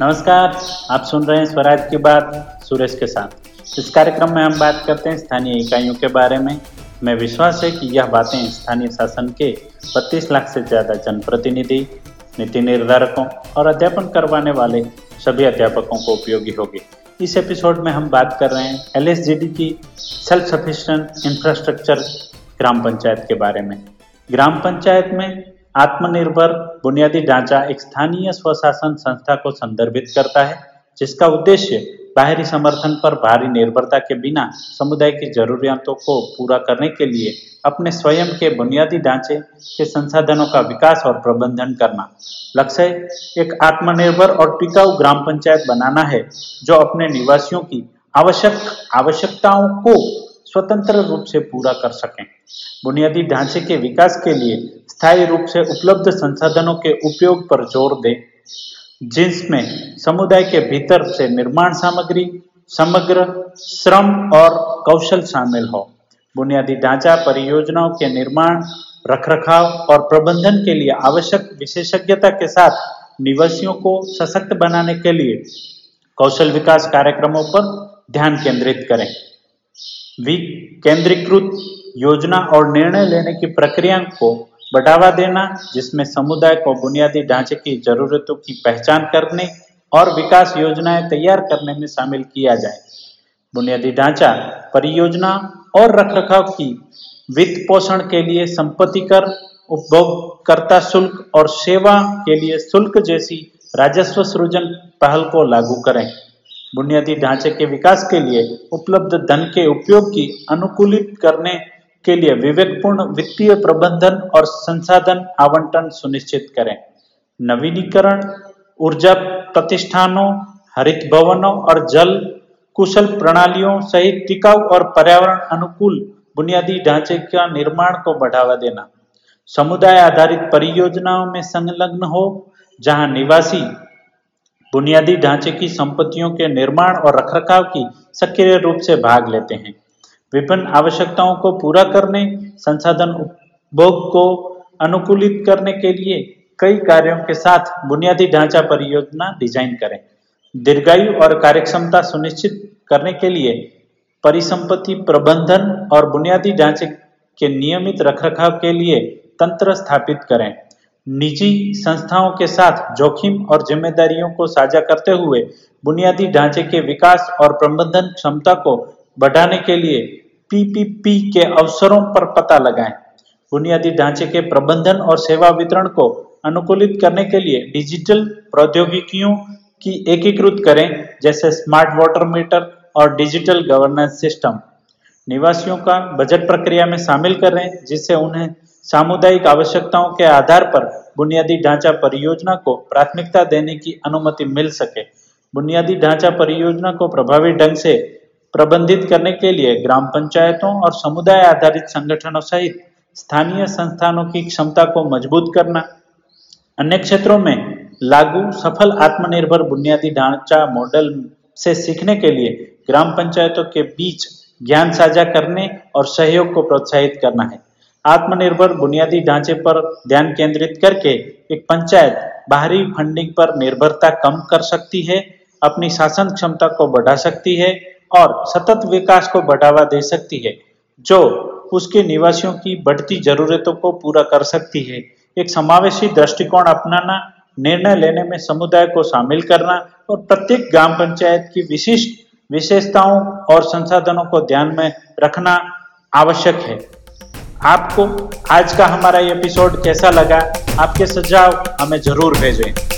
नमस्कार, आप सुन रहे हैं स्वराज की बात, सुरेश के साथ। इस कार्यक्रम में हम बात करते हैं स्थानीय इकाइयों के बारे में। मैं विश्वास है कि यह बातें स्थानीय शासन के 32 लाख से ज़्यादा जनप्रतिनिधि, नीति निर्धारकों और अध्यापन करवाने वाले सभी अध्यापकों को उपयोगी होगी। इस एपिसोड में हम बात कर रहे हैं एल की self sufficient infrastructure gram panchayat के बारे में। ग्राम पंचायत में आत्मनिर्भर बुनियादी ढांचा एक स्थानीय स्वशासन संस्था को संदर्भित करता है, जिसका उद्देश्य बाहरी समर्थन पर भारी निर्भरता के बिना समुदाय की जरूरियातों को पूरा करने के लिए अपने स्वयं के बुनियादी ढांचे के संसाधनों का विकास और प्रबंधन करना। लक्ष्य एक आत्मनिर्भर और टिकाऊ ग्राम पंचायत बनाना है, जो अपने निवासियों की आवश्यक, आवश्यकताओं को स्वतंत्र रूप से पूरा कर सकें। बुनियादी ढांचे के विकास के लिए स्थायी रूप से उपलब्ध संसाधनों के उपयोग पर ज़ोर दें जिसमें समुदाय के भीतर से निर्माण सामग्री, समग्र, श्रम और कौशल शामिल हो। बुनियादी ढांचा परियोजनाओं के निर्माण, रखरखाव और प्रबंधन के लिए आवश्यक विशेषज्ञता के साथ निवासियों को सशक्त बनाने के लिए कौशल विकास कार्यक्रमों पर ध्यान केंद्रित करें। विकेंद्रीकृत योजना और निर्णय लेने की प्रक्रिया को बढ़ावा देना, जिसमें समुदाय को बुनियादी ढांचे की जरूरतों की पहचान करने और विकास योजनाएँ तैयार करने में शामिल किया जाए। बुनियादी ढांचा, परियोजना और रखरखाव की वित्त पोषण के लिए संपत्ति कर, उपभोगकर्ता शुल्क और सेवा के लिए शुल्क जैसी राजस्व सृजन पहल को लागू करें। बुनियादी ढांचे के विकास के लिए उपलब्ध धन के उपयोग की अनुकूलित करने के लिए विवेकपूर्ण वित्तीय प्रबंधन और संसाधन आवंटन सुनिश्चित करें। नवीनीकरण, ऊर्जा प्रतिष्ठानों, हरित भवनों और जल कुशल प्रणालियों सहित टिकाऊ और पर्यावरण अनुकूल बुनियादी ढांचे का निर्माण को बढ़ावा देना। समुदाय आधारित परियोजनाओं में संलग्न हो, जहाँ निवासी बुनियादी ढांचे की संपत्तियों के निर्माण और रखरखाव की सक्रिय रूप से भाग लेते हैं। विभिन्न आवश्यकताओं को पूरा करने, संसाधन उपभोग को अनुकूलित करने के लिए कई कार्यों के साथ बुनियादी ढांचा परियोजना डिज़ाइन करें। दीर्घायु और कार्यक्षमता सुनिश्चित करने के लिए परिसंपत्ति प्रबंधन और बुनियादी ढांचे के नियमित रखरखाव के लिए तंत्र स्थापित करें। निजी संस्थाओं के साथ जोखिम और जिम्मेदारियों को साझा करते हुए बुनियादी ढांचे के विकास और प्रबंधन क्षमता को बढ़ाने के लिए पीपीपी के अवसरों पर पता लगाएँ। बुनियादी ढांचे के प्रबंधन और सेवा वितरण को अनुकूलित करने के लिए डिजिटल प्रौद्योगिकियों की एकीकृत करें, जैसे स्मार्ट वाटर मीटर और डिजिटल गवर्नेंस सिस्टम। निवासियों का बजट प्रक्रिया में शामिल करें, जिससे उन्हें सामुदायिक आवश्यकताओं के आधार पर बुनियादी ढांचा परियोजना को प्राथमिकता देने की अनुमति मिल सके। बुनियादी ढांचा परियोजना को प्रभावी ढंग से प्रबंधित करने के लिए ग्राम पंचायतों और समुदाय आधारित संगठनों सहित स्थानीय संस्थानों की क्षमता को मज़बूत करना, अन्य क्षेत्रों में लागू सफल आत्मनिर्भर बुनियादी ढांचा मॉडल से सीखने के लिए ग्राम पंचायतों के बीच ज्ञान साझा करने और सहयोग को प्रोत्साहित करना है। आत्मनिर्भर बुनियादी ढांचे पर ध्यान केंद्रित करके एक पंचायत बाहरी फंडिंग पर निर्भरता कम कर सकती है, अपनी शासन क्षमता को बढ़ा सकती है और सतत विकास को बढ़ावा दे सकती है, जो उसके निवासियों की बढ़ती जरूरतों को पूरा कर सकती है। एक समावेशी दृष्टिकोण अपनाना, निर्णय लेने में समुदाय को शामिल करना और प्रत्येक ग्राम पंचायत की विशिष्ट विशेषताओं और संसाधनों को ध्यान में रखना आवश्यक है। आपको आज का हमारा एपिसोड कैसा लगा, आपके सुझाव हमें ज़रूर भेजें।